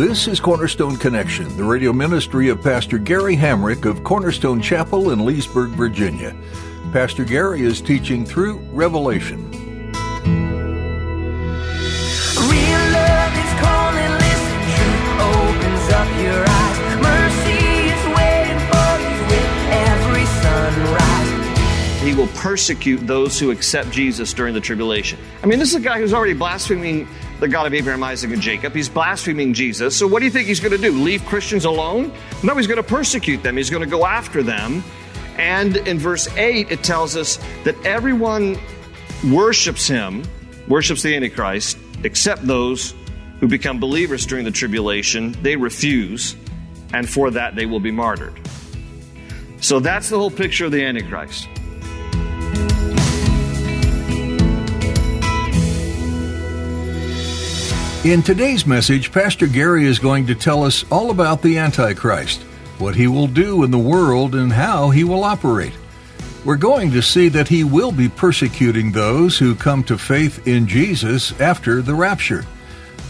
This is Cornerstone Connection, the radio ministry of Pastor Gary Hamrick of Cornerstone Chapel in Leesburg, Virginia. Pastor Gary is teaching through Revelation. Real love is calling, listen, truth opens up your eyes. Mercy is waiting for you with every sunrise. He will persecute those who accept Jesus during the tribulation. I mean, this is a guy who's already blaspheming the God of Abraham, Isaac, and Jacob. He's blaspheming Jesus. So, what do you think he's going to do? Leave Christians alone? No, he's going to persecute them. He's going to go after them. And in verse 8, it tells us that everyone worships him, worships the Antichrist, except those who become believers during the tribulation. They refuse, and for that they will be martyred. So, that's the whole picture of the Antichrist. In today's message, Pastor Gary is going to tell us all about the Antichrist, what he will do in the world, and how he will operate. We're going to see that he will be persecuting those who come to faith in Jesus after the rapture.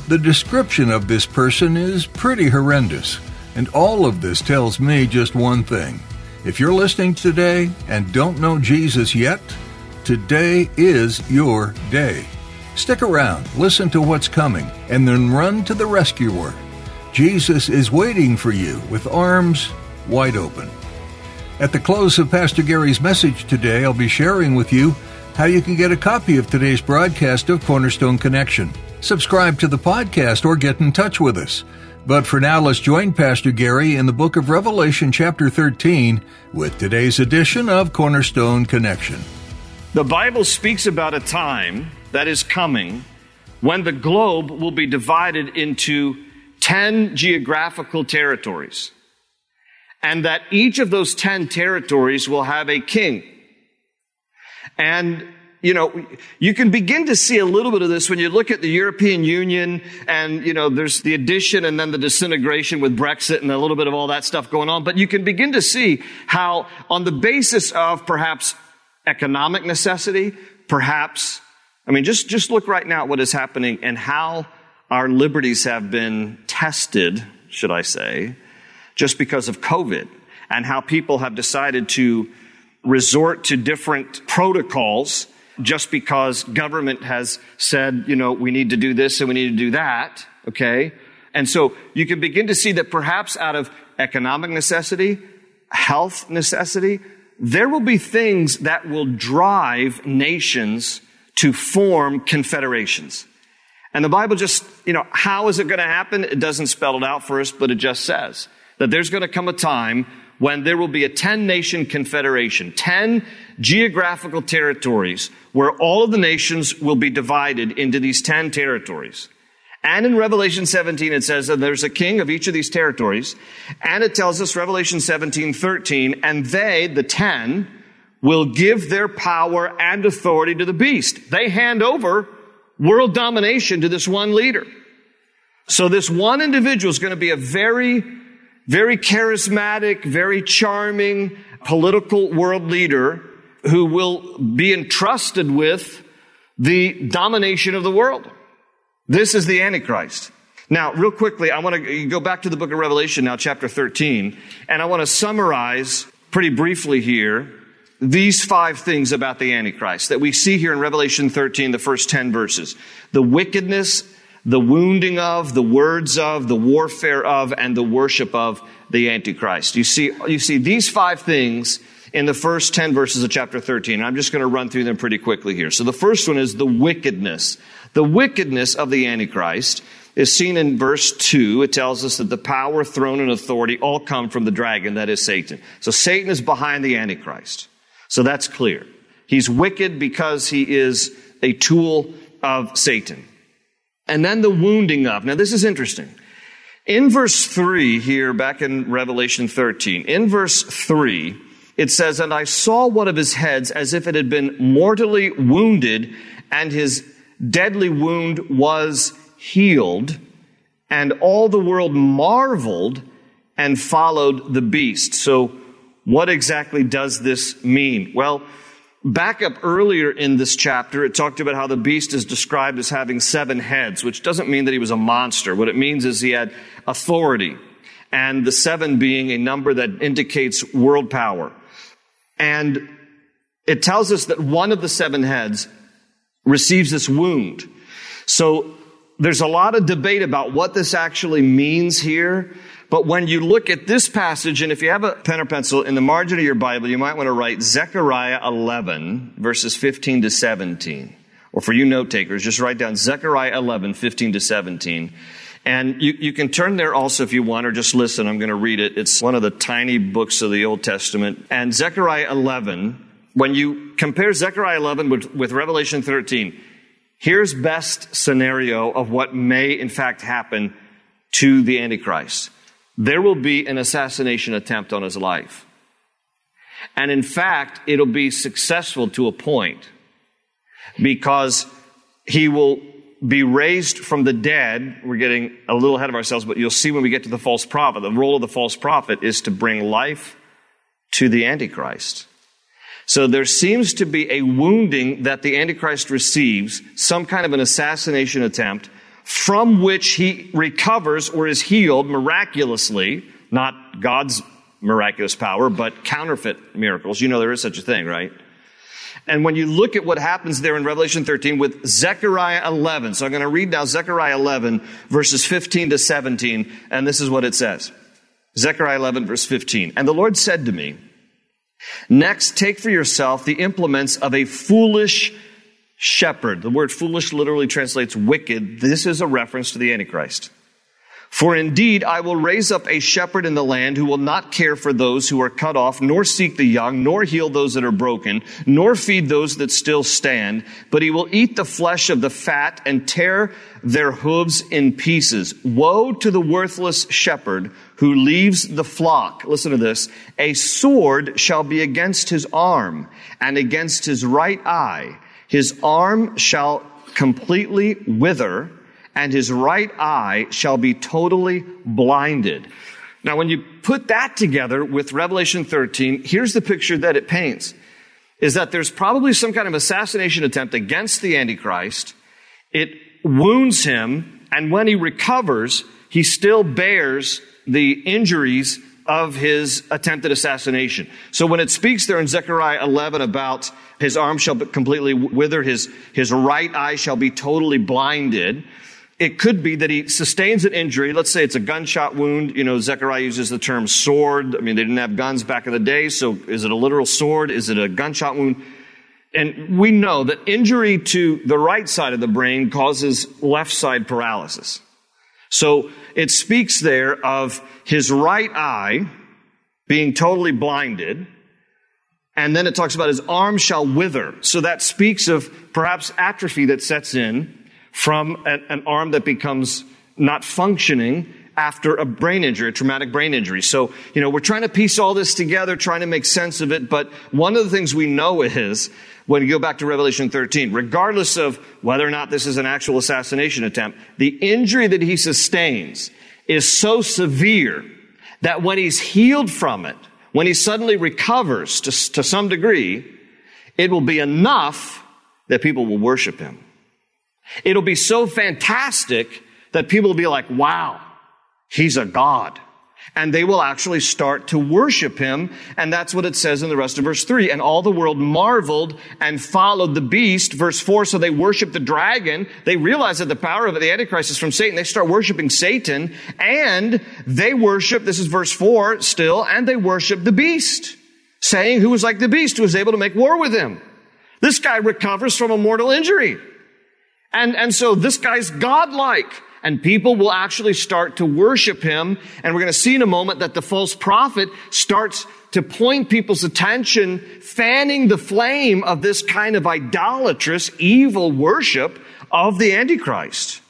The description of this person is pretty horrendous, and all of this tells me just one thing. If you're listening today and don't know Jesus yet, today is your day. Stick around, listen to what's coming, and then run to the rescuer. Jesus is waiting for you with arms wide open. At the close of Pastor Gary's message today, I'll be sharing with you how you can get a copy of today's broadcast of Cornerstone Connection. Subscribe to the podcast or get in touch with us. But for now, let's join Pastor Gary in the book of Revelation, chapter 13, with today's edition of Cornerstone Connection. The Bible speaks about a time that is coming when the globe will be divided into 10 geographical territories. And that each of those 10 territories will have a king. And, you know, you can begin to see a little bit of this when you look at the European Union and, you know, there's the addition and then the disintegration with Brexit and a little bit of all that stuff going on. But you can begin to see how on the basis of perhaps economic necessity, perhaps I mean, just, just look right now at what is happening and how our liberties have been tested, should I say, just because of COVID, and how people have decided to resort to different protocols just because government has said, you know, we need to do this and we need to do that, okay? And so you can begin to see that perhaps out of economic necessity, health necessity, there will be things that will drive nations to form confederations. And the Bible just, you know, how is it going to happen? It doesn't spell it out for us, but it just says that there's going to come a time when there will be a 10 nation confederation, 10 geographical territories where all of the nations will be divided into these 10 territories. And in Revelation 17, it says that there's a king of each of these territories. And it tells us, Revelation 17, 13, and they, the 10, will give their power and authority to the beast. They hand over world domination to this one leader. So this one individual is going to be a very, very charismatic, very charming political world leader who will be entrusted with the domination of the world. This is the Antichrist. Now, real quickly, I want to go back to the book of Revelation now, chapter 13, and I want to summarize pretty briefly here these five things about the Antichrist that we see here in Revelation 13, the first 10 verses. The wickedness, the wounding of, the words of, the warfare of, and the worship of the Antichrist. You see, you see these five things in the first 10 verses of chapter 13. I'm just going to run through them pretty quickly here. So the first one is the wickedness. The wickedness of the Antichrist is seen in verse 2. It tells us that the power, throne, and authority all come from the dragon, that is Satan. So Satan is behind the Antichrist. So that's clear. He's wicked because he is a tool of Satan. and then the wounding of. Now, this is interesting. In verse 3 here, back in Revelation 13, in verse 3, it says, And I saw one of his heads as if it had been mortally wounded, and his deadly wound was healed. And all the world marveled and followed the beast. So, what exactly does this mean? Well, back up earlier in this chapter, it talked about how the beast is described as having seven heads, which doesn't mean that he was a monster. What it means is he had authority, and the seven being a number that indicates world power. And it tells us that one of the seven heads receives this wound. So there's a lot of debate about what this actually means here. But when you look at this passage, and if you have a pen or pencil in the margin of your Bible, you might want to write Zechariah 11, verses 15 to 17. Or for you note takers, just write down Zechariah 11, 15 to 17. And you, you can turn there also if you want, or just listen. I'm going to read it. It's one of the tiny books of the Old Testament. And Zechariah 11, when you compare Zechariah 11 with, with Revelation 13, here's best scenario of what may in fact happen to the Antichrist. There will be an assassination attempt on his life. And in fact, it'll be successful to a point because he will be raised from the dead. We're getting a little ahead of ourselves, but you'll see when we get to the false prophet. The role of the false prophet is to bring life to the Antichrist. So there seems to be a wounding that the Antichrist receives, some kind of an assassination attempt, from which he recovers or is healed miraculously, not God's miraculous power, but counterfeit miracles. You know there is such a thing, right? And when you look at what happens there in Revelation 13 with Zechariah 11, so I'm going to read now Zechariah 11, verses 15 to 17, and this is what it says. Zechariah 11, verse 15. And the Lord said to me, Next, take for yourself the implements of a foolish shepherd. The word foolish literally translates wicked. This is a reference to the Antichrist. For indeed, I will raise up a shepherd in the land who will not care for those who are cut off, nor seek the young, nor heal those that are broken, nor feed those that still stand, but he will eat the flesh of the fat and tear their hooves in pieces. Woe to the worthless shepherd who leaves the flock. Listen to this. A sword shall be against his arm and against his right eye. His arm shall completely wither and his right eye shall be totally blinded. Now, when you put that together with Revelation 13, here's the picture that it paints. Is that there's probably some kind of assassination attempt against the Antichrist. It wounds him, and when he recovers, he still bears the injuries of his attempted assassination. So when it speaks there in Zechariah 11 about his arm shall completely wither, his, his right eye shall be totally blinded, it could be that he sustains an injury. Let's say it's a gunshot wound. You know, Zechariah uses the term sword. I mean, they didn't have guns back in the day, so is it a literal sword? Is it a gunshot wound? And we know that injury to the right side of the brain causes left side paralysis. So it speaks there of his right eye being totally blinded. And then it talks about his arm shall wither. So that speaks of perhaps atrophy that sets in from an, an arm that becomes not functioning after a brain injury, a traumatic brain injury. So, you know, we're trying to piece all this together, trying to make sense of it. But one of the things we know is when you go back to Revelation 13, regardless of whether or not this is an actual assassination attempt, the injury that he sustains is so severe that when he's healed from it, when he suddenly recovers to, to some degree, it will be enough that people will worship him. It'll be so fantastic that people will be like, wow, he's a God. And they will actually start to worship him. And that's what it says in the rest of verse three. And all the world marveled and followed the beast. Verse four. So they worship the dragon. They realize that the power of the Antichrist is from Satan. They start worshiping Satan and they worship, this is verse four still, and they worship the beast, saying who was like the beast, who was able to make war with him. This guy recovers from a mortal injury. And, and so this guy's godlike. And people will actually start to worship him. And we're going to see in a moment that the false prophet starts to point people's attention, fanning the flame of this kind of idolatrous, evil worship of the Antichrist.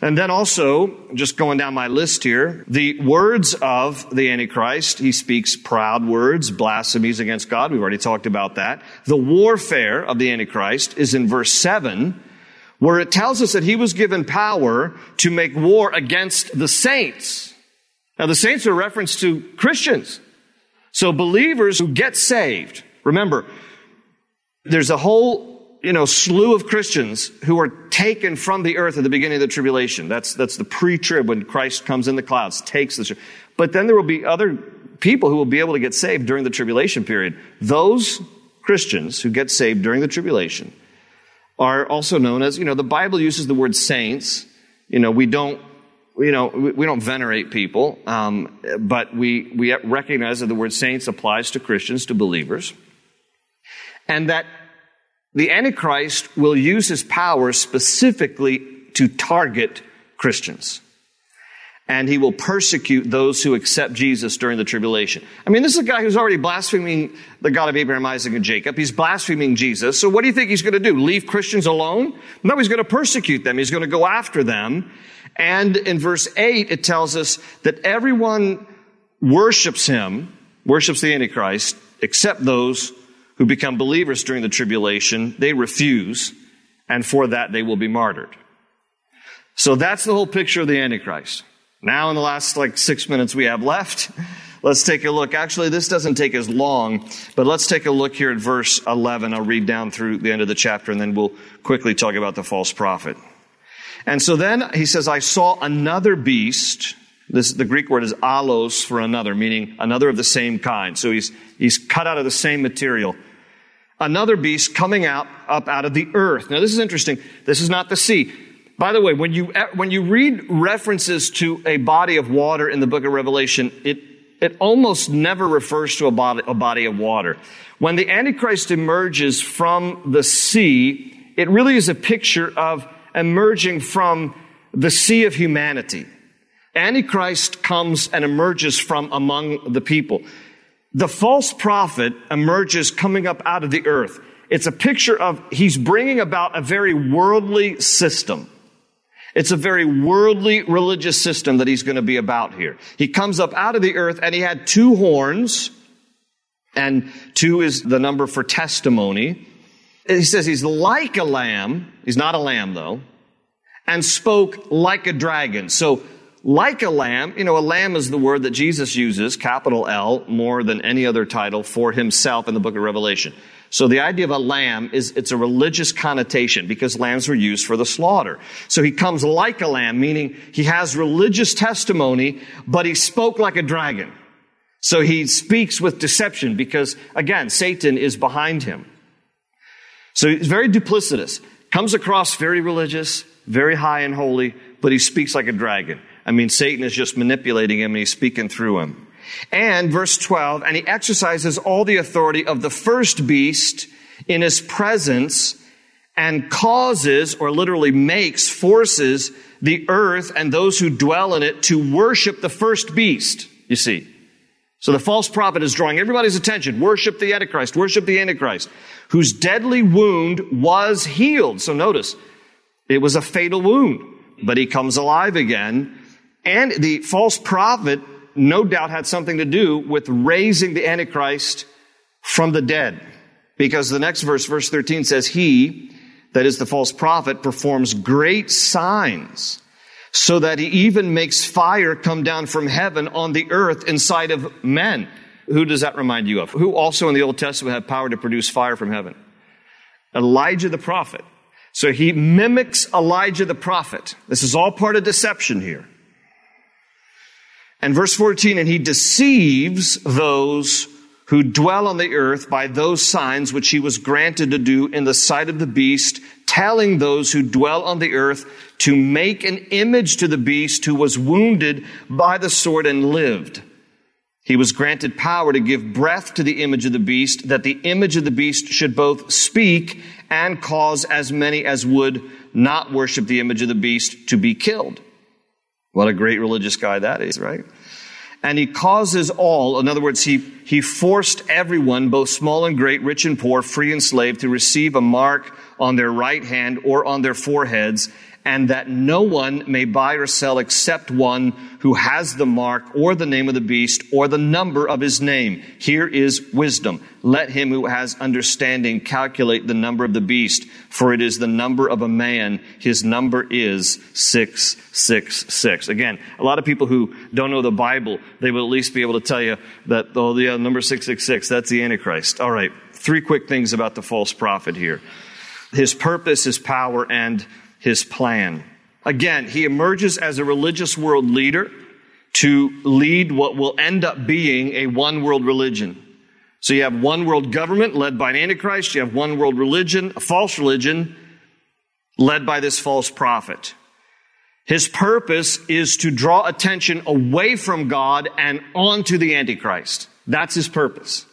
And then also, just going down my list here, the words of the Antichrist, he speaks proud words, blasphemies against God. We've already talked about that. The warfare of the Antichrist is in verse 7, where it tells us that he was given power to make war against the saints. Now, the saints are reference to Christians. So believers who get saved, remember, there's a whole you know, slew of Christians who are taken from the earth at the beginning of the tribulation. That's, that's the pre-trib when Christ comes in the clouds, takes the, but then there will be other people who will be able to get saved during the tribulation period. Those Christians who get saved during the tribulation are also known as, you know, the Bible uses the word saints. You know, we don't, you know, we don't venerate people, um, but we, we recognize that the word saints applies to Christians, to believers. And that the Antichrist will use his power specifically to target Christians. And he will persecute those who accept Jesus during the tribulation. I mean, this is a guy who's already blaspheming the God of Abraham, Isaac, and Jacob. He's blaspheming Jesus. So what do you think he's going to do? Leave Christians alone? No, he's going to persecute them. He's going to go after them. And in verse 8, it tells us that everyone worships him, worships the Antichrist, except those who become believers during the tribulation, they refuse, and for that they will be martyred. So that's the whole picture of the Antichrist. Now, in the last like six minutes we have left, let's take a look. Actually, this doesn't take as long, but let's take a look here at verse 11. I'll read down through the end of the chapter and then we'll quickly talk about the false prophet. And so then he says, I saw another beast this, the Greek word is allos for another, meaning another of the same kind. So he's, he's cut out of the same material. Another beast coming out, up out of the earth. Now this is interesting. This is not the sea. By the way, when you, eh, when you read references to a body of water in the book of Revelation, it, it almost never refers to a body, a body of water. When the Antichrist emerges from the sea, it really is a picture of emerging from the sea of humanity. Antichrist comes and emerges from among the people. The false prophet emerges coming up out of the earth. It's a picture of he's bringing about a very worldly system. It's a very worldly religious system that he's going to be about here. He comes up out of the earth and he had two horns, and two is the number for testimony. He says he's like a lamb. He's not a lamb though. And spoke like a dragon. So like a lamb, you know, a lamb is the word that Jesus uses, capital L, more than any other title for himself in the book of Revelation. So the idea of a lamb is, it's a religious connotation because lambs were used for the slaughter. So he comes like a lamb, meaning he has religious testimony, but he spoke like a dragon. So he speaks with deception because, again, Satan is behind him. So he's very duplicitous. Comes across very religious, very high and holy, but he speaks like a dragon. I mean, Satan is just manipulating him and he's speaking through him. And verse 12, and he exercises all the authority of the first beast in his presence and causes, or literally makes, forces the earth and those who dwell in it to worship the first beast, you see. So the false prophet is drawing everybody's attention. Worship the Antichrist, worship the Antichrist, whose deadly wound was healed. So notice, it was a fatal wound, but he comes alive again and the false prophet no doubt had something to do with raising the Antichrist from the dead. Because the next verse, verse 13 says, He, that is the false prophet, performs great signs so that he even makes fire come down from heaven on the earth inside of men. Who does that remind you of? Who also in the Old Testament had power to produce fire from heaven? Elijah the prophet. So he mimics Elijah the prophet. This is all part of deception here. And verse 14, and he deceives those who dwell on the earth by those signs which he was granted to do in the sight of the beast, telling those who dwell on the earth to make an image to the beast who was wounded by the sword and lived. He was granted power to give breath to the image of the beast, that the image of the beast should both speak and cause as many as would not worship the image of the beast to be killed. What a great religious guy that is, right? And he causes all, in other words, he, he forced everyone, both small and great, rich and poor, free and slave, to receive a mark on their right hand or on their foreheads and that no one may buy or sell except one who has the mark or the name of the beast or the number of his name. Here is wisdom. Let him who has understanding calculate the number of the beast, for it is the number of a man. His number is 666. Again, a lot of people who don't know the Bible, they will at least be able to tell you that, oh, yeah, number 666, that's the Antichrist. All right. Three quick things about the false prophet here. His purpose, his power, and his plan. Again, he emerges as a religious world leader to lead what will end up being a one world religion. So you have one world government led by an antichrist, you have one world religion, a false religion, led by this false prophet. His purpose is to draw attention away from God and onto the antichrist. That's his purpose.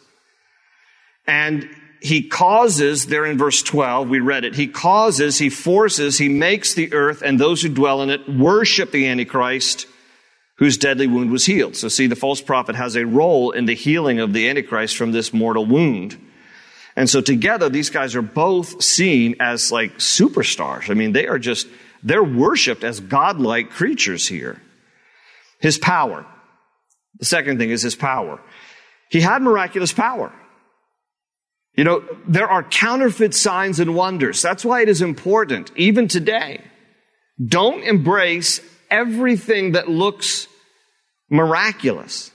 And he causes, there in verse 12, we read it, he causes, he forces, he makes the earth and those who dwell in it worship the Antichrist whose deadly wound was healed. So see, the false prophet has a role in the healing of the Antichrist from this mortal wound. And so together, these guys are both seen as like superstars. I mean, they are just, they're worshiped as godlike creatures here. His power. The second thing is his power. He had miraculous power. You know, there are counterfeit signs and wonders. That's why it is important, even today. Don't embrace everything that looks miraculous.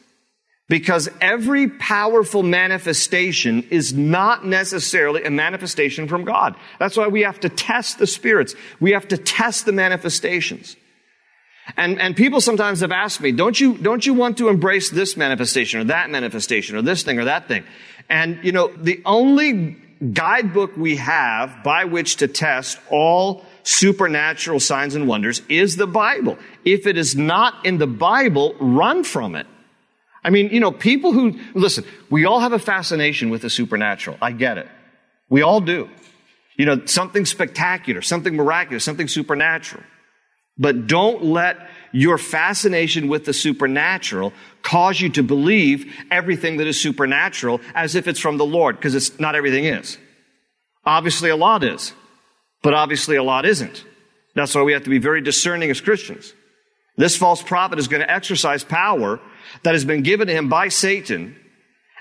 Because every powerful manifestation is not necessarily a manifestation from God. That's why we have to test the spirits. We have to test the manifestations. And, and people sometimes have asked me, don't you, don't you want to embrace this manifestation or that manifestation or this thing or that thing? And, you know, the only guidebook we have by which to test all supernatural signs and wonders is the Bible. If it is not in the Bible, run from it. I mean, you know, people who, listen, we all have a fascination with the supernatural. I get it. We all do. You know, something spectacular, something miraculous, something supernatural. But don't let your fascination with the supernatural cause you to believe everything that is supernatural as if it's from the Lord, because it's not everything is. Obviously, a lot is, but obviously, a lot isn't. That's why we have to be very discerning as Christians. This false prophet is going to exercise power that has been given to him by Satan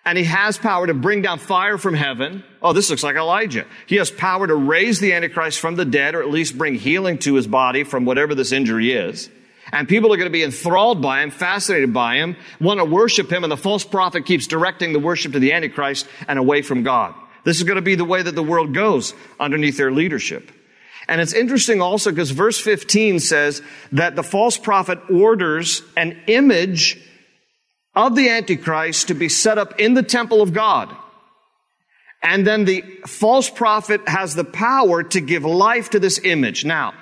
and he has power to bring down fire from heaven. Oh, this looks like Elijah. He has power to raise the Antichrist from the dead, or at least bring healing to his body from whatever this injury is. And people are going to be enthralled by him, fascinated by him, want to worship him, and the false prophet keeps directing the worship to the Antichrist and away from God. This is going to be the way that the world goes underneath their leadership. And it's interesting also because verse 15 says that the false prophet orders an image of the Antichrist to be set up in the temple of God. And then the false prophet has the power to give life to this image. Now,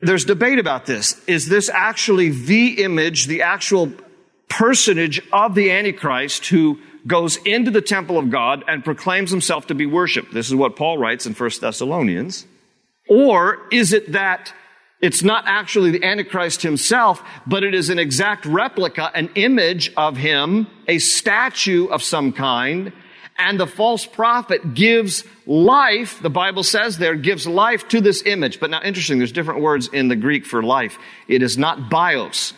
there's debate about this. Is this actually the image, the actual personage of the Antichrist who goes into the temple of God and proclaims himself to be worshiped? This is what Paul writes in 1 Thessalonians. Or is it that it's not actually the Antichrist himself, but it is an exact replica, an image of him, a statue of some kind. And the false prophet gives life, the Bible says there, gives life to this image. But now interesting, there's different words in the Greek for life. It is not bios.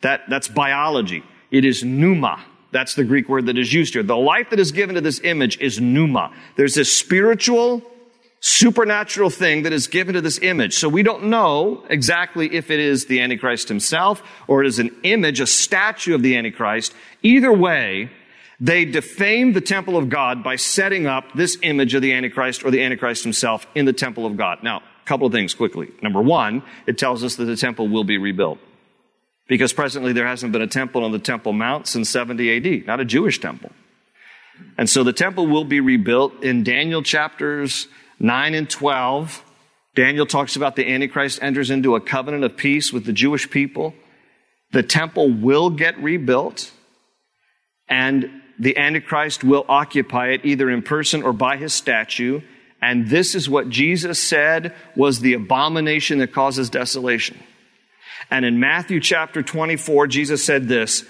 That, that's biology. It is pneuma. That's the Greek word that is used here. The life that is given to this image is pneuma. There's this spiritual supernatural thing that is given to this image. So we don't know exactly if it is the Antichrist himself or it is an image, a statue of the Antichrist. Either way, they defame the temple of God by setting up this image of the Antichrist or the Antichrist himself in the temple of God. Now, a couple of things quickly. Number one, it tells us that the temple will be rebuilt. Because presently there hasn't been a temple on the Temple Mount since 70 AD, not a Jewish temple. And so the temple will be rebuilt in Daniel chapters 9 and 12, Daniel talks about the Antichrist enters into a covenant of peace with the Jewish people. The temple will get rebuilt, and the Antichrist will occupy it either in person or by his statue. And this is what Jesus said was the abomination that causes desolation. And in Matthew chapter 24, Jesus said this,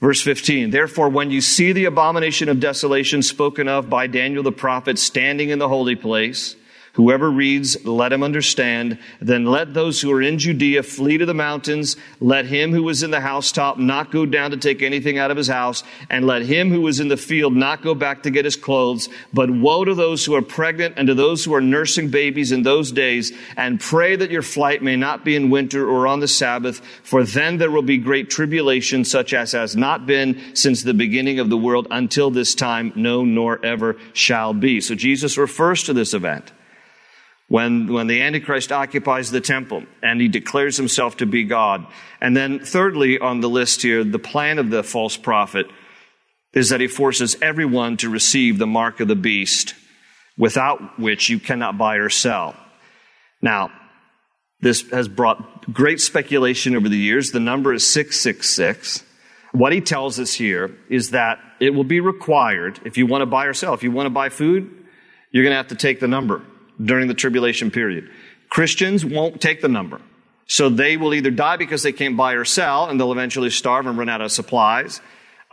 verse 15, Therefore, when you see the abomination of desolation spoken of by Daniel the prophet standing in the holy place, Whoever reads, let him understand. Then let those who are in Judea flee to the mountains. Let him who is in the housetop not go down to take anything out of his house. And let him who is in the field not go back to get his clothes. But woe to those who are pregnant and to those who are nursing babies in those days. And pray that your flight may not be in winter or on the Sabbath. For then there will be great tribulation such as has not been since the beginning of the world until this time, no, nor ever shall be. So Jesus refers to this event when, when the Antichrist occupies the temple and he declares himself to be God. And then, thirdly, on the list here, the plan of the false prophet is that he forces everyone to receive the mark of the beast, without which you cannot buy or sell. Now, this has brought great speculation over the years. The number is 666. What he tells us here is that it will be required if you want to buy or sell. If you want to buy food, you're going to have to take the number during the tribulation period. Christians won't take the number. So they will either die because they can't buy or sell and they'll eventually starve and run out of supplies,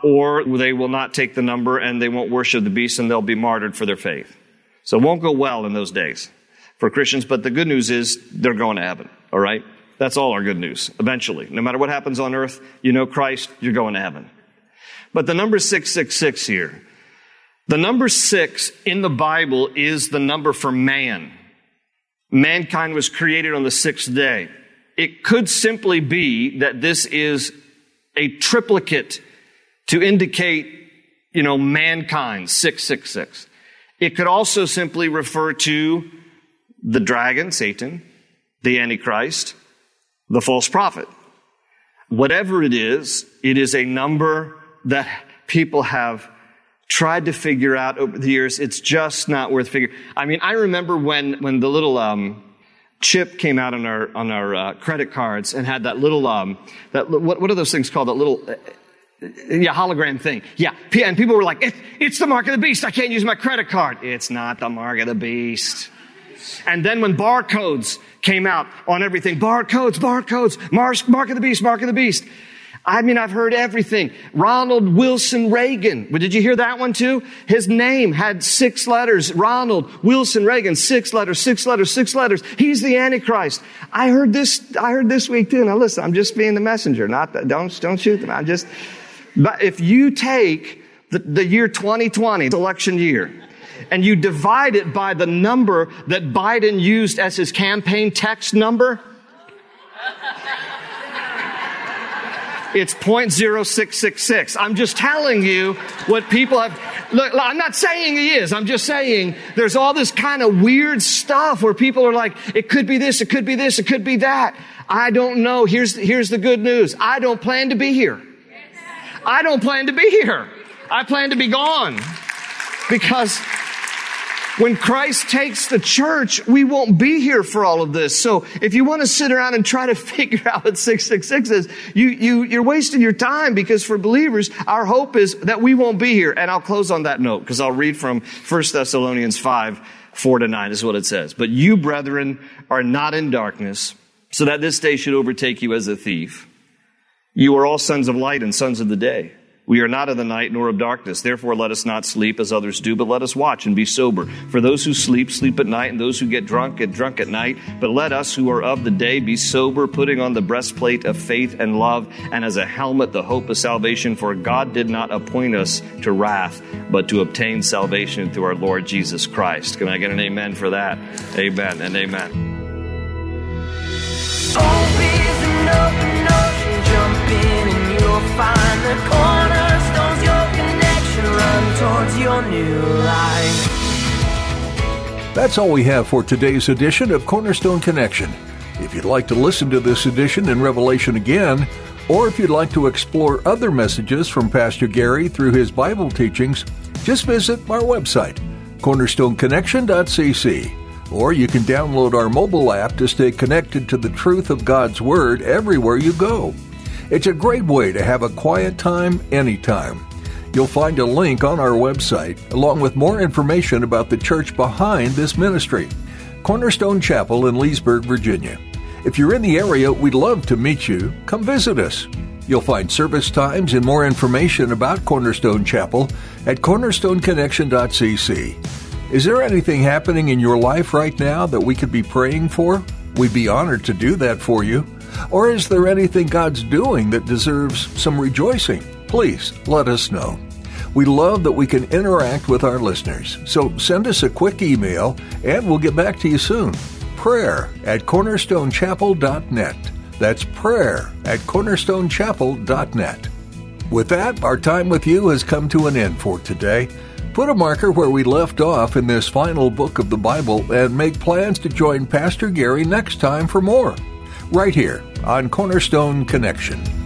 or they will not take the number and they won't worship the beast and they'll be martyred for their faith. So it won't go well in those days for Christians, but the good news is they're going to heaven, all right? That's all our good news, eventually. No matter what happens on earth, you know Christ, you're going to heaven. But the number 666 here, the number six in the Bible is the number for man. Mankind was created on the sixth day. It could simply be that this is a triplicate to indicate, you know, mankind, 666. It could also simply refer to the dragon, Satan, the Antichrist, the false prophet. Whatever it is, it is a number that people have tried to figure out over the years. It's just not worth figuring. I mean, I remember when, when the little, um, chip came out on our, on our, uh, credit cards and had that little, um, that, what, what are those things called? That little, uh, yeah, hologram thing. Yeah. And people were like, it, it's the mark of the beast. I can't use my credit card. It's not the mark of the beast. And then when barcodes came out on everything, barcodes, barcodes, mark, mark of the beast, mark of the beast. I mean, I've heard everything. Ronald Wilson Reagan. Did you hear that one too? His name had six letters. Ronald Wilson Reagan. Six letters, six letters, six letters. He's the Antichrist. I heard this, I heard this week too. Now listen, I'm just being the messenger. Not that, don't, don't shoot them. I'm just, but if you take the, the year 2020, election year, and you divide it by the number that Biden used as his campaign text number, It's 0.0666. I'm just telling you what people have. Look, I'm not saying he is. I'm just saying there's all this kind of weird stuff where people are like, it could be this, it could be this, it could be that. I don't know. Here's, here's the good news. I don't plan to be here. I don't plan to be here. I plan to be gone because when Christ takes the church, we won't be here for all of this. So if you want to sit around and try to figure out what 666 is, you, you, you're wasting your time because for believers, our hope is that we won't be here. And I'll close on that note because I'll read from 1 Thessalonians 5, 4 to 9 is what it says. But you, brethren, are not in darkness so that this day should overtake you as a thief. You are all sons of light and sons of the day. We are not of the night nor of darkness. Therefore, let us not sleep as others do, but let us watch and be sober. For those who sleep, sleep at night, and those who get drunk, get drunk at night. But let us who are of the day be sober, putting on the breastplate of faith and love, and as a helmet, the hope of salvation. For God did not appoint us to wrath, but to obtain salvation through our Lord Jesus Christ. Can I get an amen for that? Amen and amen. An open ocean, jump in and you'll find the run towards your new life. That's all we have for today's edition of Cornerstone Connection. If you'd like to listen to this edition in Revelation again, or if you'd like to explore other messages from Pastor Gary through his Bible teachings, just visit our website, cornerstoneconnection.cc. Or you can download our mobile app to stay connected to the truth of God's Word everywhere you go. It's a great way to have a quiet time anytime. You'll find a link on our website, along with more information about the church behind this ministry Cornerstone Chapel in Leesburg, Virginia. If you're in the area, we'd love to meet you. Come visit us. You'll find service times and more information about Cornerstone Chapel at cornerstoneconnection.cc. Is there anything happening in your life right now that we could be praying for? We'd be honored to do that for you. Or is there anything God's doing that deserves some rejoicing? Please let us know. We love that we can interact with our listeners, so send us a quick email and we'll get back to you soon. Prayer at cornerstonechapel.net. That's prayer at cornerstonechapel.net. With that, our time with you has come to an end for today. Put a marker where we left off in this final book of the Bible and make plans to join Pastor Gary next time for more. Right here on Cornerstone Connection.